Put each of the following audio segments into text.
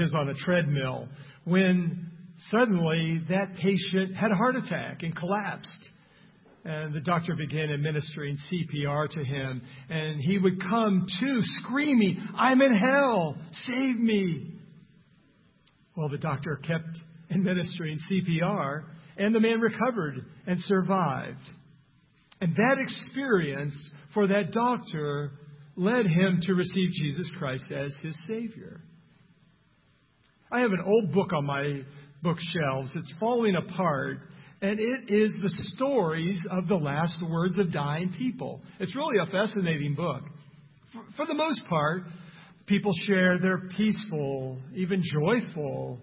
is on a treadmill when suddenly that patient had a heart attack and collapsed. And the doctor began administering CPR to him, and he would come to screaming, I'm in hell, save me. Well, the doctor kept administering CPR, and the man recovered and survived. And that experience for that doctor led him to receive Jesus Christ as his Savior. I have an old book on my bookshelves. It's falling apart, and it is the stories of the last words of dying people. It's really a fascinating book. For, for the most part, people share their peaceful, even joyful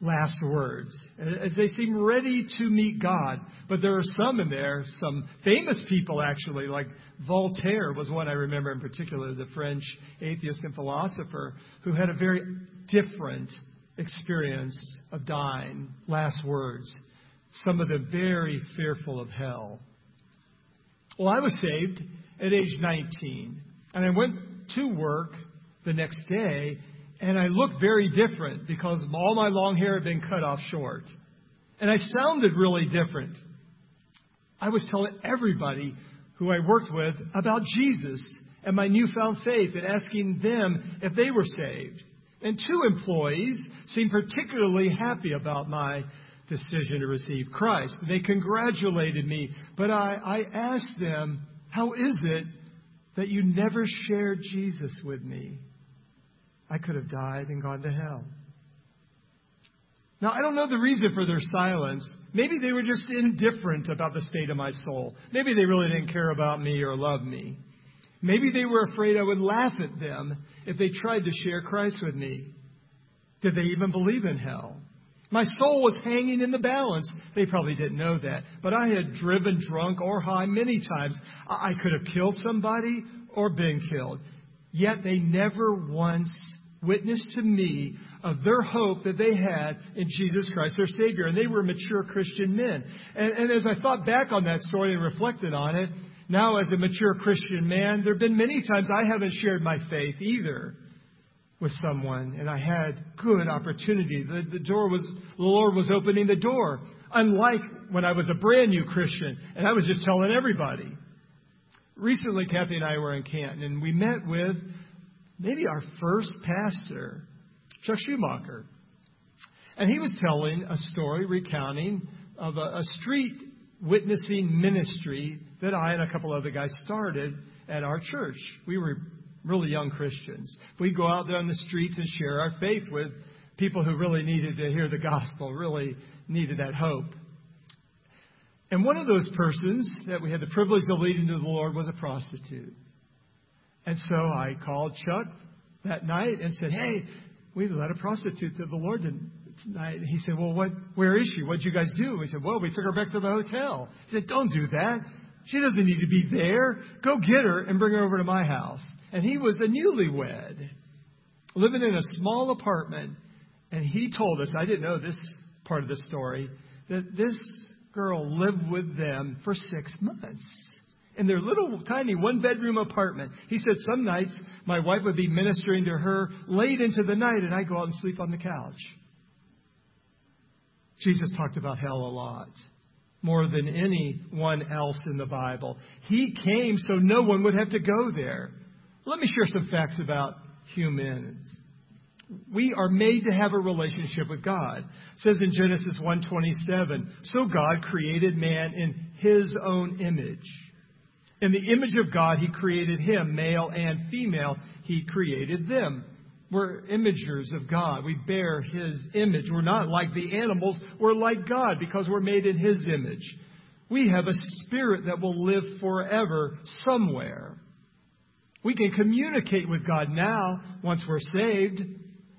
last words as they seem ready to meet God. But there are some in there, some famous people actually, like Voltaire was one I remember in particular, the French atheist and philosopher, who had a very different experience of dying, last words, some of them very fearful of hell. Well, I was saved at age 19, and I went to work the next day and I looked very different because all my long hair had been cut off short. And I sounded really different. I was telling everybody who I worked with about Jesus and my newfound faith and asking them if they were saved. And two employees seemed particularly happy about my decision to receive Christ. They congratulated me, but I, I asked them, How is it that you never shared Jesus with me? I could have died and gone to hell. Now, I don't know the reason for their silence. Maybe they were just indifferent about the state of my soul. Maybe they really didn't care about me or love me. Maybe they were afraid I would laugh at them if they tried to share Christ with me. Did they even believe in hell? My soul was hanging in the balance. They probably didn't know that. But I had driven drunk or high many times. I could have killed somebody or been killed. Yet they never once witnessed to me of their hope that they had in Jesus Christ, their Savior. And they were mature Christian men. And, and as I thought back on that story and reflected on it, now as a mature Christian man, there have been many times I haven't shared my faith either with someone, and I had good opportunity. The, the door was, the Lord was opening the door. Unlike when I was a brand new Christian, and I was just telling everybody. Recently, Kathy and I were in Canton, and we met with maybe our first pastor, Chuck Schumacher. And he was telling a story recounting of a, a street witnessing ministry that I and a couple other guys started at our church. We were really young Christians. We go out there on the streets and share our faith with people who really needed to hear the gospel, really needed that hope. And one of those persons that we had the privilege of leading to the Lord was a prostitute. And so I called Chuck that night and said, Hey, we led a prostitute to the Lord tonight. He said, Well, what, where is she? What'd you guys do? We said, Well, we took her back to the hotel. He said, Don't do that. She doesn't need to be there. Go get her and bring her over to my house. And he was a newlywed, living in a small apartment. And he told us, I didn't know this part of the story, that this girl lived with them for six months in their little tiny one bedroom apartment. He said some nights my wife would be ministering to her late into the night and I'd go out and sleep on the couch. Jesus talked about hell a lot, more than anyone else in the Bible. He came so no one would have to go there. Let me share some facts about humans. We are made to have a relationship with God. It says in Genesis 1:27, so God created man in his own image. In the image of God, He created him, male and female, He created them. We're imagers of God. We bear His image. We're not like the animals. We're like God because we're made in His image. We have a spirit that will live forever somewhere. We can communicate with God now once we're saved.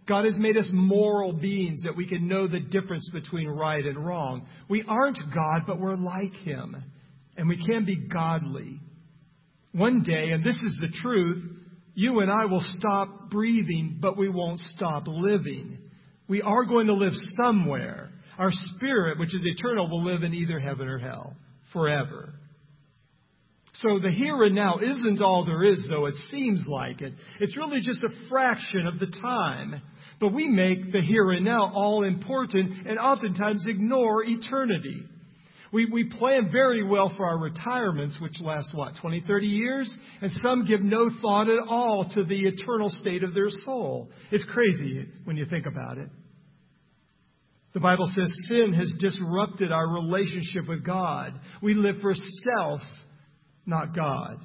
God has made us moral beings that we can know the difference between right and wrong. We aren't God, but we're like Him. And we can be godly. One day, and this is the truth, you and I will stop breathing, but we won't stop living. We are going to live somewhere. Our spirit, which is eternal, will live in either heaven or hell forever. So the here and now isn't all there is, though it seems like it. It's really just a fraction of the time. But we make the here and now all important and oftentimes ignore eternity. We, we plan very well for our retirements, which last, what, 20, 30 years? And some give no thought at all to the eternal state of their soul. It's crazy when you think about it. The Bible says sin has disrupted our relationship with God. We live for self, not God.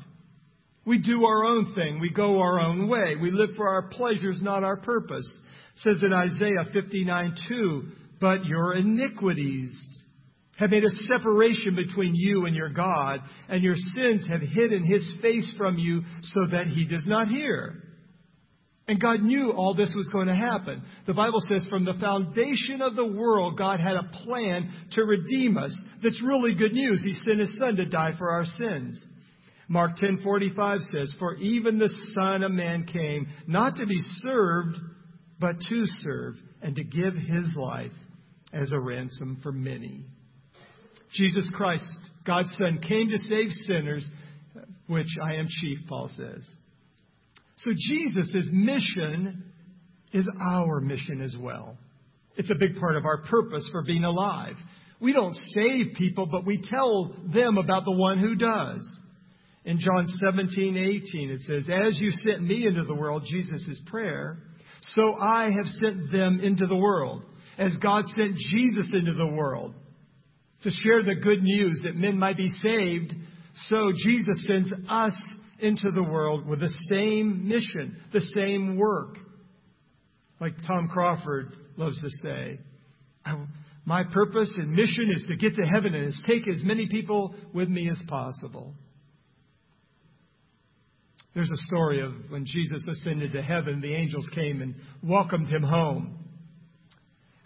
We do our own thing. We go our own way. We live for our pleasures, not our purpose. It says in Isaiah 59 2, but your iniquities have made a separation between you and your God, and your sins have hidden his face from you so that he does not hear. And God knew all this was going to happen. The Bible says from the foundation of the world, God had a plan to redeem us. That's really good news. He sent his son to die for our sins. Mark 10:45 says, "For even the Son of Man came not to be served, but to serve and to give his life as a ransom for many." Jesus Christ, God's Son, came to save sinners, which I am chief, Paul says. So Jesus' mission is our mission as well. It's a big part of our purpose for being alive. We don't save people, but we tell them about the one who does. In John 17, 18, it says, As you sent me into the world, Jesus' prayer, so I have sent them into the world. As God sent Jesus into the world to share the good news that men might be saved, so Jesus sends us into the world with the same mission, the same work. Like Tom Crawford loves to say, my purpose and mission is to get to heaven and take as many people with me as possible. There's a story of when Jesus ascended to heaven, the angels came and welcomed him home.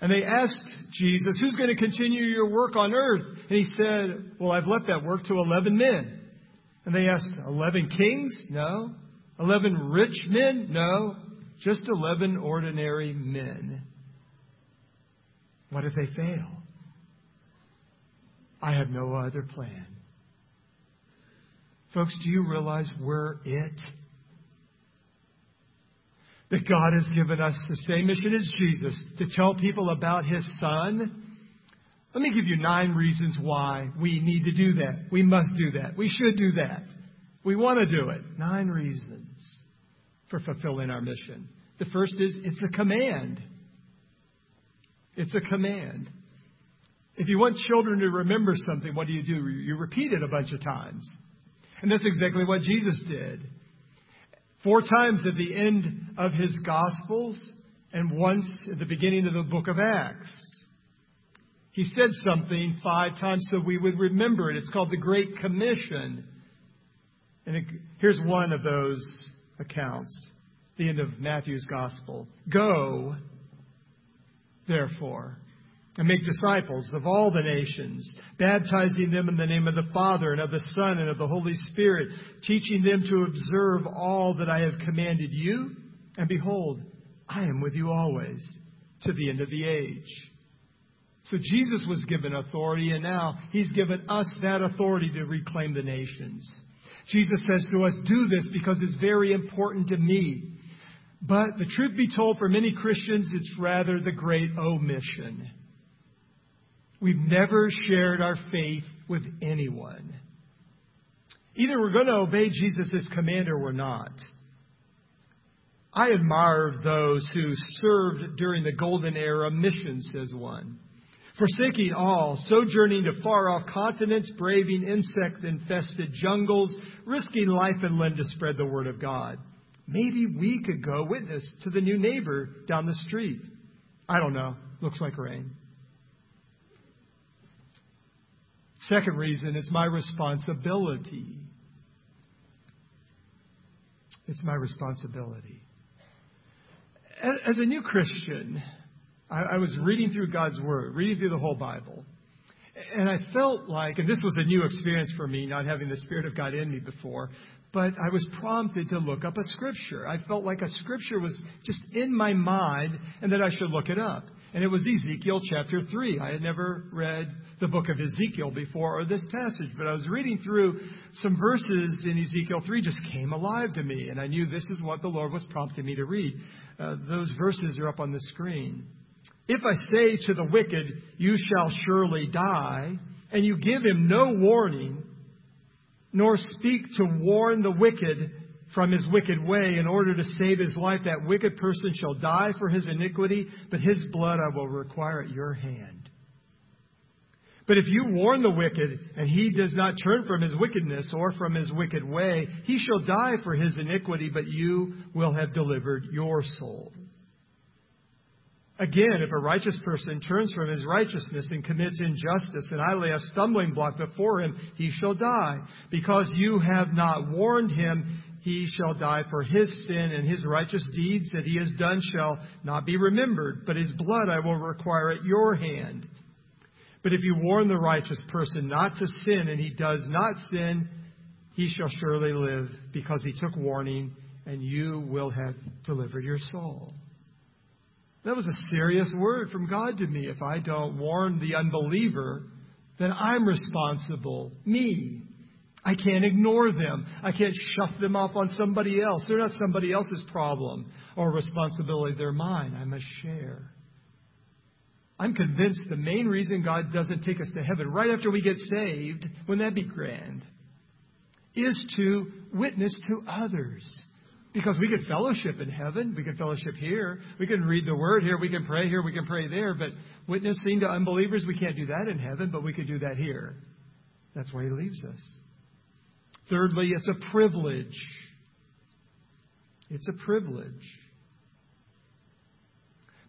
And they asked Jesus, Who's going to continue your work on earth? And he said, Well, I've left that work to 11 men. And they asked, 11 kings? No. 11 rich men? No. Just 11 ordinary men. What if they fail? I have no other plan. Folks, do you realize we're it? That God has given us the same mission as Jesus to tell people about His Son let me give you nine reasons why we need to do that. We must do that. We should do that. We want to do it. Nine reasons for fulfilling our mission. The first is it's a command. It's a command. If you want children to remember something, what do you do? You repeat it a bunch of times. And that's exactly what Jesus did. Four times at the end of his Gospels and once at the beginning of the book of Acts. He said something five times so we would remember it. It's called the Great Commission. And it, here's one of those accounts, the end of Matthew's Gospel. Go, therefore, and make disciples of all the nations, baptizing them in the name of the Father and of the Son and of the Holy Spirit, teaching them to observe all that I have commanded you. And behold, I am with you always to the end of the age. So Jesus was given authority, and now he's given us that authority to reclaim the nations. Jesus says to us, Do this because it's very important to me. But the truth be told, for many Christians, it's rather the great omission. We've never shared our faith with anyone. Either we're going to obey Jesus' command or we're not. I admire those who served during the golden era mission, says one forsaking all, sojourning to far off continents, braving insect infested jungles, risking life and limb to spread the word of God. Maybe we could go witness to the new neighbor down the street. I don't know. Looks like rain. Second reason is my responsibility. It's my responsibility. As a new Christian, I, was reading through God's Word, reading through the whole Bible. And I felt like, and this was a new experience for me, not having the Spirit of God in me before, but I was prompted to look up a scripture. I felt like a scripture was just in my mind and that I should look it up. And it was Ezekiel chapter 3. I had never read the book of Ezekiel before or this passage, but I was reading through some verses in Ezekiel 3 just came alive to me, and I knew this is what the Lord was prompting me to read. Uh, those verses are up on the screen. If I say to the wicked, You shall surely die, and you give him no warning, nor speak to warn the wicked from his wicked way in order to save his life. That wicked person shall die for his iniquity, but his blood I will require at your hand. But if you warn the wicked, and he does not turn from his wickedness or from his wicked way, he shall die for his iniquity, but you will have delivered your soul. Again, if a righteous person turns from his righteousness and commits injustice, and I lay a stumbling block before him, he shall die. Because you have not warned him, he shall die for his sin, and his righteous deeds that he has done shall not be remembered, but his blood I will require at your hand. But if you warn the righteous person not to sin, and he does not sin, he shall surely live, because he took warning, and you will have delivered your soul. That was a serious word from God to me. If I don't warn the unbeliever, then I'm responsible. Me. I can't ignore them. I can't shut them off on somebody else. They're not somebody else's problem or responsibility. They're mine. I must share. I'm convinced the main reason God doesn't take us to heaven right after we get saved, wouldn't that be grand, is to witness to others. Because we can fellowship in heaven, we can fellowship here, we can read the word here, we can pray here, we can pray there, but witnessing to unbelievers, we can't do that in heaven, but we can do that here. That's why he leaves us. Thirdly, it's a privilege. It's a privilege.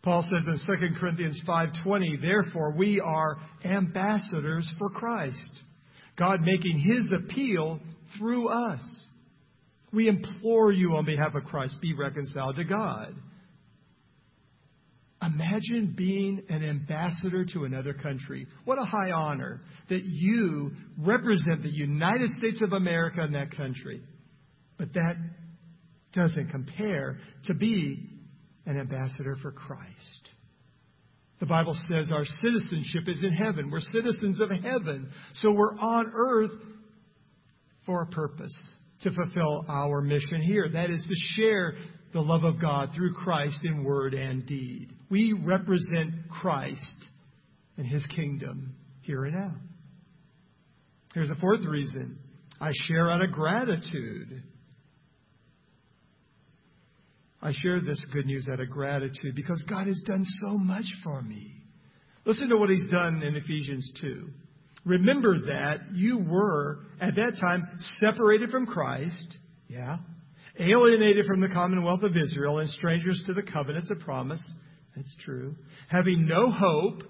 Paul says in 2 Corinthians 5:20, "Therefore we are ambassadors for Christ, God making his appeal through us." We implore you on behalf of Christ, be reconciled to God. Imagine being an ambassador to another country. What a high honor that you represent the United States of America in that country. But that doesn't compare to be an ambassador for Christ. The Bible says our citizenship is in heaven. We're citizens of heaven. So we're on earth for a purpose to fulfill our mission here. That is to share the love of God through Christ in word and deed. We represent Christ and his kingdom here and now. Here's a fourth reason I share out of gratitude. I share this good news out of gratitude because God has done so much for me. Listen to what he's done in Ephesians 2. Remember that you were, at that time, separated from Christ, yeah, alienated from the commonwealth of Israel, and strangers to the covenants of promise. That's true. Having no hope,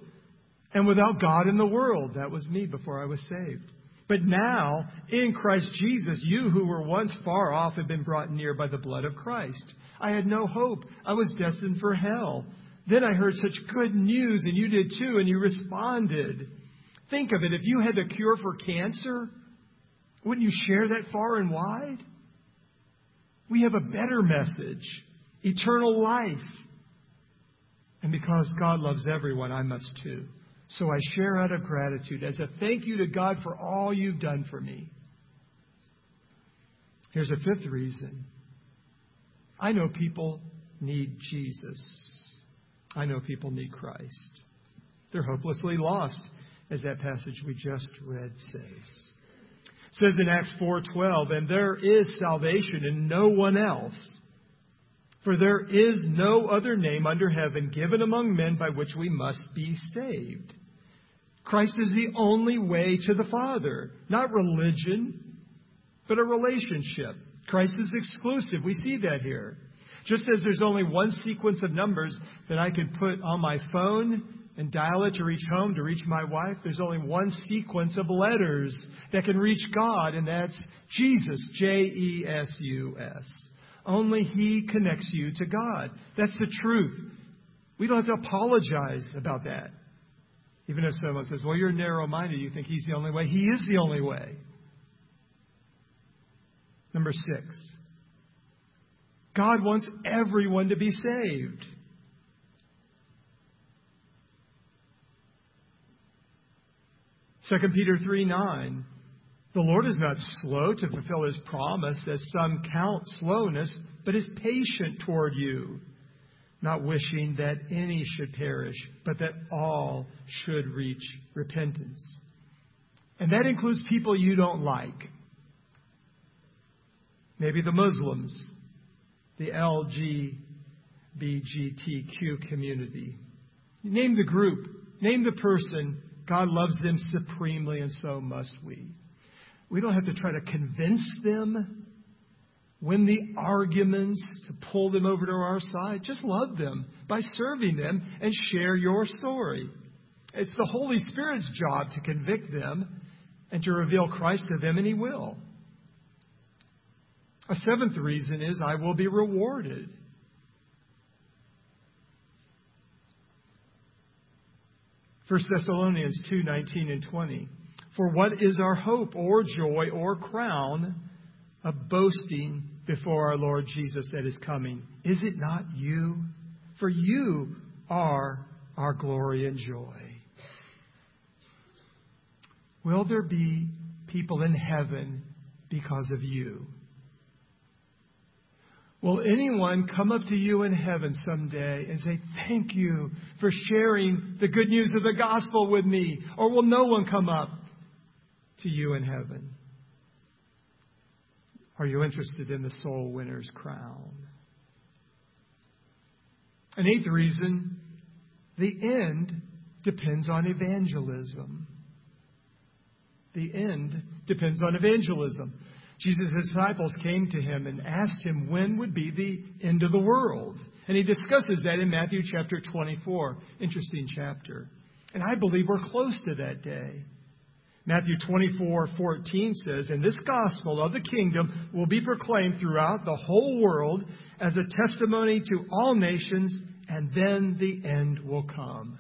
and without God in the world. That was me before I was saved. But now, in Christ Jesus, you who were once far off have been brought near by the blood of Christ. I had no hope. I was destined for hell. Then I heard such good news, and you did too, and you responded. Think of it. If you had the cure for cancer, wouldn't you share that far and wide? We have a better message eternal life. And because God loves everyone, I must too. So I share out of gratitude as a thank you to God for all you've done for me. Here's a fifth reason I know people need Jesus, I know people need Christ. They're hopelessly lost as that passage we just read says. It says in Acts 4:12, "And there is salvation in no one else, for there is no other name under heaven given among men by which we must be saved." Christ is the only way to the Father, not religion, but a relationship. Christ is exclusive. We see that here. Just as there's only one sequence of numbers that I can put on my phone and dial it to reach home, to reach my wife, there's only one sequence of letters that can reach God, and that's Jesus, J E S U S. Only He connects you to God. That's the truth. We don't have to apologize about that. Even if someone says, well, you're narrow minded, you think He's the only way. He is the only way. Number six, God wants everyone to be saved. Second Peter 3 9. The Lord is not slow to fulfill his promise, as some count slowness, but is patient toward you, not wishing that any should perish, but that all should reach repentance. And that includes people you don't like. Maybe the Muslims, the LGBTQ community. Name the group, name the person. God loves them supremely, and so must we. We don't have to try to convince them, win the arguments, to pull them over to our side. Just love them by serving them and share your story. It's the Holy Spirit's job to convict them and to reveal Christ to them, and He will. A seventh reason is I will be rewarded. First Thessalonians 2 19 and 20. For what is our hope or joy or crown of boasting before our Lord Jesus at his coming? Is it not you? For you are our glory and joy. Will there be people in heaven because of you? Will anyone come up to you in heaven someday and say, Thank you for sharing the good news of the gospel with me? Or will no one come up to you in heaven? Are you interested in the soul winner's crown? An eighth reason the end depends on evangelism. The end depends on evangelism. Jesus' disciples came to him and asked him when would be the end of the world. And he discusses that in Matthew chapter 24. Interesting chapter. And I believe we're close to that day. Matthew 24, 14 says, And this gospel of the kingdom will be proclaimed throughout the whole world as a testimony to all nations, and then the end will come.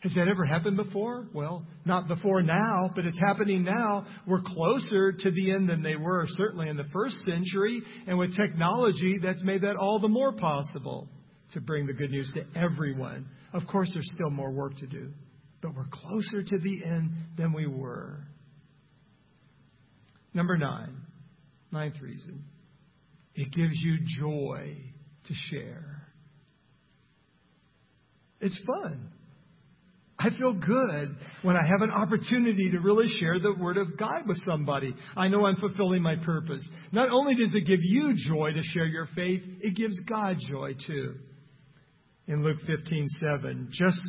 Has that ever happened before? Well, not before now, but it's happening now. We're closer to the end than they were, certainly in the first century. And with technology, that's made that all the more possible to bring the good news to everyone. Of course, there's still more work to do, but we're closer to the end than we were. Number nine, ninth reason it gives you joy to share. It's fun. I feel good when I have an opportunity to really share the Word of God with somebody. I know I'm fulfilling my purpose. Not only does it give you joy to share your faith, it gives God joy too. In Luke 15, 7, just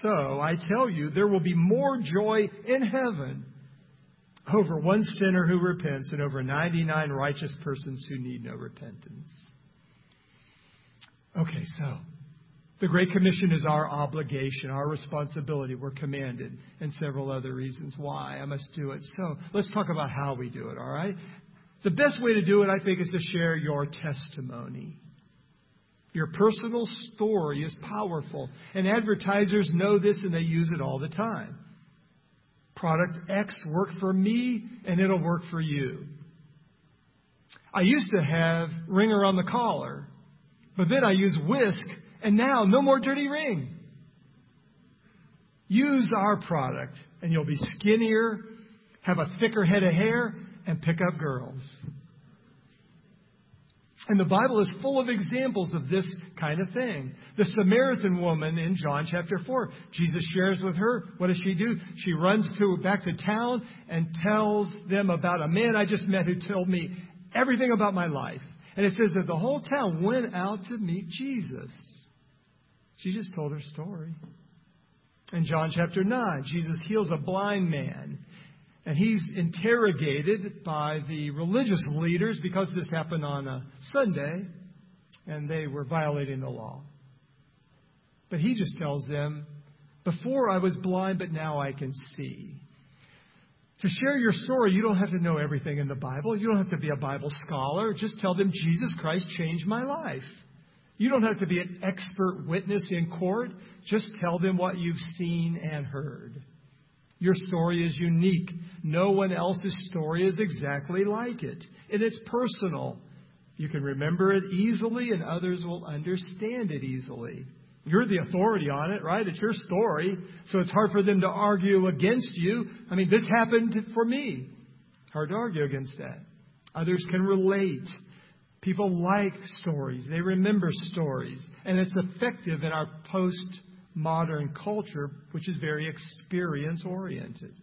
so I tell you, there will be more joy in heaven over one sinner who repents and over 99 righteous persons who need no repentance. Okay, so the Great Commission is our obligation, our responsibility. We're commanded, and several other reasons why I must do it. So let's talk about how we do it, all right? The best way to do it, I think, is to share your testimony. Your personal story is powerful, and advertisers know this and they use it all the time. Product X worked for me, and it'll work for you. I used to have Ringer on the collar, but then I used Wisk and now, no more dirty ring. Use our product, and you'll be skinnier, have a thicker head of hair, and pick up girls. And the Bible is full of examples of this kind of thing. The Samaritan woman in John chapter 4, Jesus shares with her. What does she do? She runs to back to town and tells them about a man I just met who told me everything about my life. And it says that the whole town went out to meet Jesus. She just told her story. In John chapter 9, Jesus heals a blind man. And he's interrogated by the religious leaders because this happened on a Sunday and they were violating the law. But he just tells them, Before I was blind, but now I can see. To share your story, you don't have to know everything in the Bible. You don't have to be a Bible scholar. Just tell them Jesus Christ changed my life. You don't have to be an expert witness in court. Just tell them what you've seen and heard. Your story is unique. No one else's story is exactly like it. And it's personal. You can remember it easily, and others will understand it easily. You're the authority on it, right? It's your story, so it's hard for them to argue against you. I mean, this happened for me. Hard to argue against that. Others can relate. People like stories. They remember stories. And it's effective in our post-modern culture, which is very experience oriented.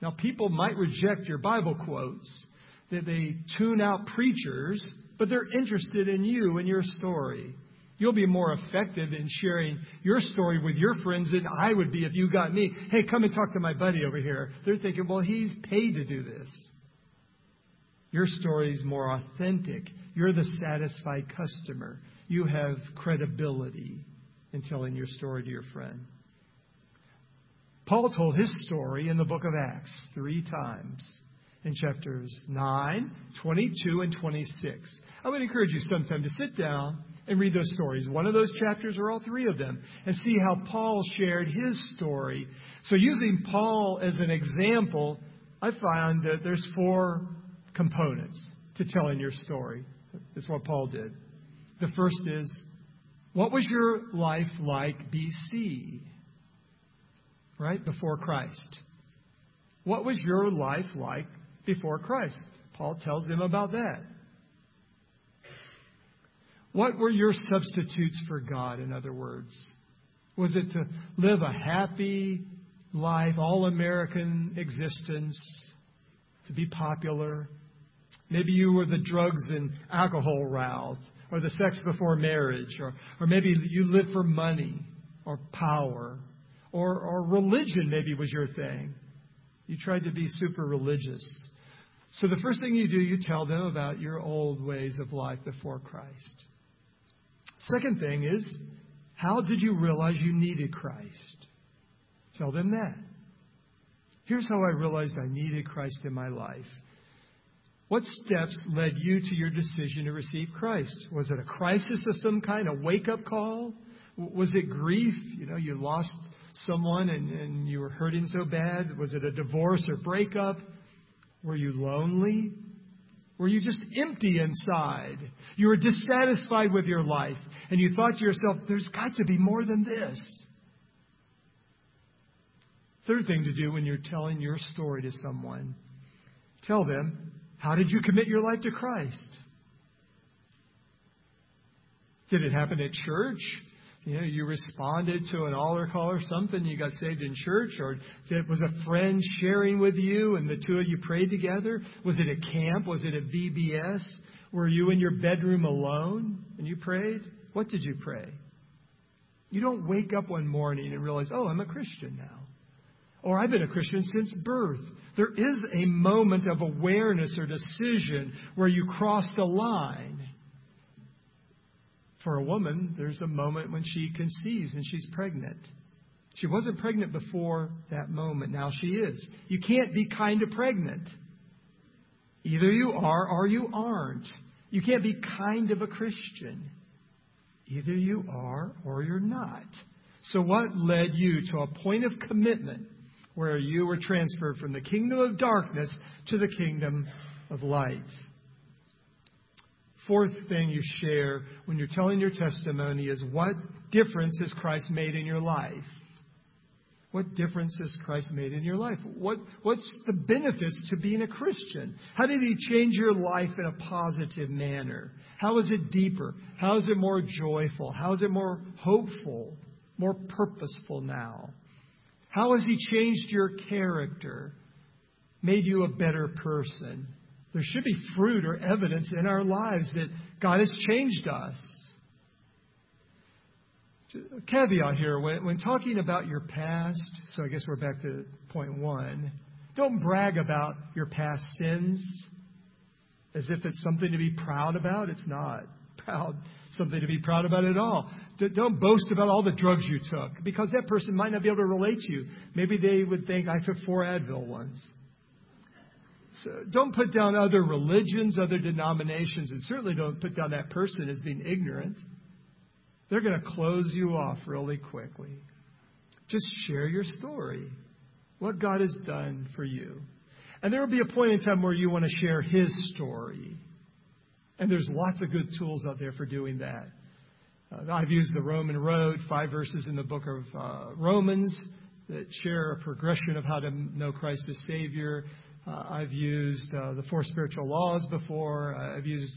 Now, people might reject your Bible quotes, that they tune out preachers, but they're interested in you and your story. You'll be more effective in sharing your story with your friends than I would be if you got me. Hey, come and talk to my buddy over here. They're thinking, well, he's paid to do this. Your story is more authentic. You're the satisfied customer. You have credibility in telling your story to your friend. Paul told his story in the book of Acts three times in chapters 9, 22, and 26. I would encourage you sometime to sit down and read those stories, one of those chapters or all three of them, and see how Paul shared his story. So, using Paul as an example, I find that there's four components to telling your story. That's what Paul did. The first is, what was your life like BC? Right? Before Christ. What was your life like before Christ? Paul tells them about that. What were your substitutes for God, in other words? Was it to live a happy life, all American existence, to be popular? Maybe you were the drugs and alcohol route, or the sex before marriage, or, or maybe you lived for money or power, or, or religion maybe was your thing. You tried to be super religious. So the first thing you do, you tell them about your old ways of life before Christ. Second thing is, how did you realize you needed Christ? Tell them that. Here's how I realized I needed Christ in my life. What steps led you to your decision to receive Christ? Was it a crisis of some kind, a wake up call? Was it grief? You know, you lost someone and, and you were hurting so bad? Was it a divorce or breakup? Were you lonely? Were you just empty inside? You were dissatisfied with your life and you thought to yourself, there's got to be more than this. Third thing to do when you're telling your story to someone, tell them, how did you commit your life to Christ? Did it happen at church? You know, you responded to an altar call or something, you got saved in church, or did, was a friend sharing with you and the two of you prayed together? Was it a camp? Was it a VBS? Were you in your bedroom alone and you prayed? What did you pray? You don't wake up one morning and realize, oh, I'm a Christian now. Or I've been a Christian since birth. There is a moment of awareness or decision where you cross the line. For a woman, there's a moment when she conceives and she's pregnant. She wasn't pregnant before that moment. Now she is. You can't be kind of pregnant. Either you are or you aren't. You can't be kind of a Christian. Either you are or you're not. So, what led you to a point of commitment where you were transferred from the kingdom of darkness to the kingdom of light? Fourth thing you share when you're telling your testimony is what difference has Christ made in your life? What difference has Christ made in your life? What, what's the benefits to being a Christian? How did He change your life in a positive manner? How is it deeper? How is it more joyful? How is it more hopeful, more purposeful now? How has He changed your character, made you a better person? There should be fruit or evidence in our lives that God has changed us. A caveat here when, when talking about your past, so I guess we're back to point one, don't brag about your past sins as if it's something to be proud about. It's not proud, something to be proud about at all. Don't boast about all the drugs you took because that person might not be able to relate to you. Maybe they would think, I took four Advil once. So don't put down other religions, other denominations, and certainly don't put down that person as being ignorant. They're going to close you off really quickly. Just share your story. what God has done for you. And there will be a point in time where you want to share His story. And there's lots of good tools out there for doing that. Uh, I've used the Roman Road, five verses in the book of uh, Romans that share a progression of how to know Christ as Savior. Uh, I've used uh, the four spiritual laws before. Uh, I've used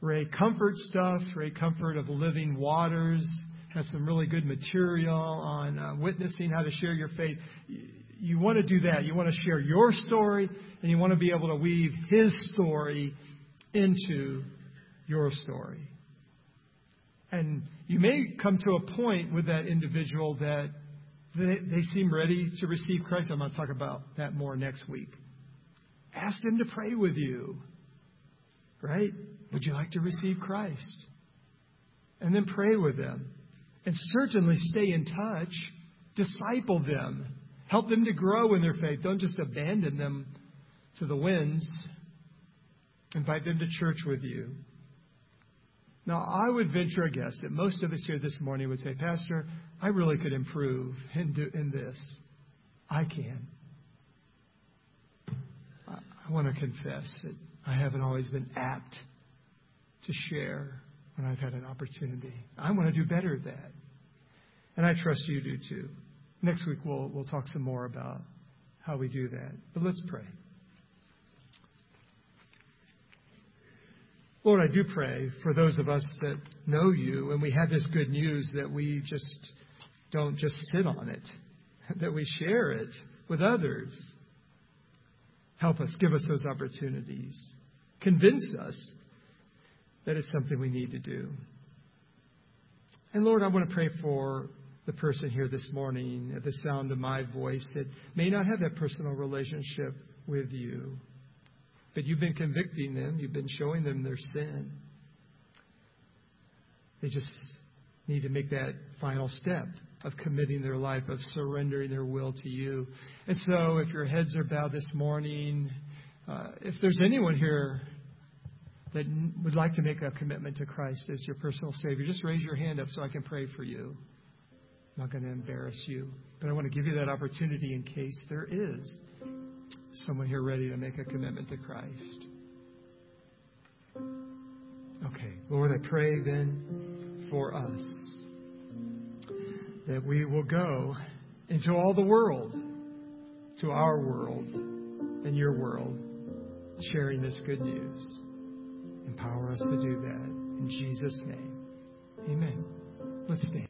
Ray Comfort stuff, Ray Comfort of Living Waters. Has some really good material on witnessing, how to share your faith. You want to do that. You want to share your story, and you want to be able to weave his story into your story. And you may come to a point with that individual that they, they seem ready to receive Christ. I'm going to talk about that more next week. Ask them to pray with you. Right? Would you like to receive Christ? And then pray with them. And certainly stay in touch. Disciple them. Help them to grow in their faith. Don't just abandon them to the winds. Invite them to church with you. Now, I would venture a guess that most of us here this morning would say, Pastor, I really could improve in, do, in this. I can. I, want to confess that I haven't always been apt to share when I've had an opportunity. I want to do better at that. And I trust you do too. Next week, we'll, we'll talk some more about how we do that. But let's pray. Lord, I do pray for those of us that know you and we have this good news that we just don't just sit on it, that we share it with others. Help us, give us those opportunities. Convince us that it's something we need to do. And Lord, I want to pray for the person here this morning at the sound of my voice that may not have that personal relationship with you. But you've been convicting them, you've been showing them their sin. They just need to make that final step of committing their life, of surrendering their will to you. And so, if your heads are bowed this morning, uh, if there's anyone here that would like to make a commitment to Christ as your personal Savior, just raise your hand up so I can pray for you. I'm not going to embarrass you, but I want to give you that opportunity in case there is someone here ready to make a commitment to Christ? Okay, Lord, I pray then for us that we will go into all the world, to our world and your world, sharing this good news. Empower us to do that. In Jesus' name, amen. Let's stand.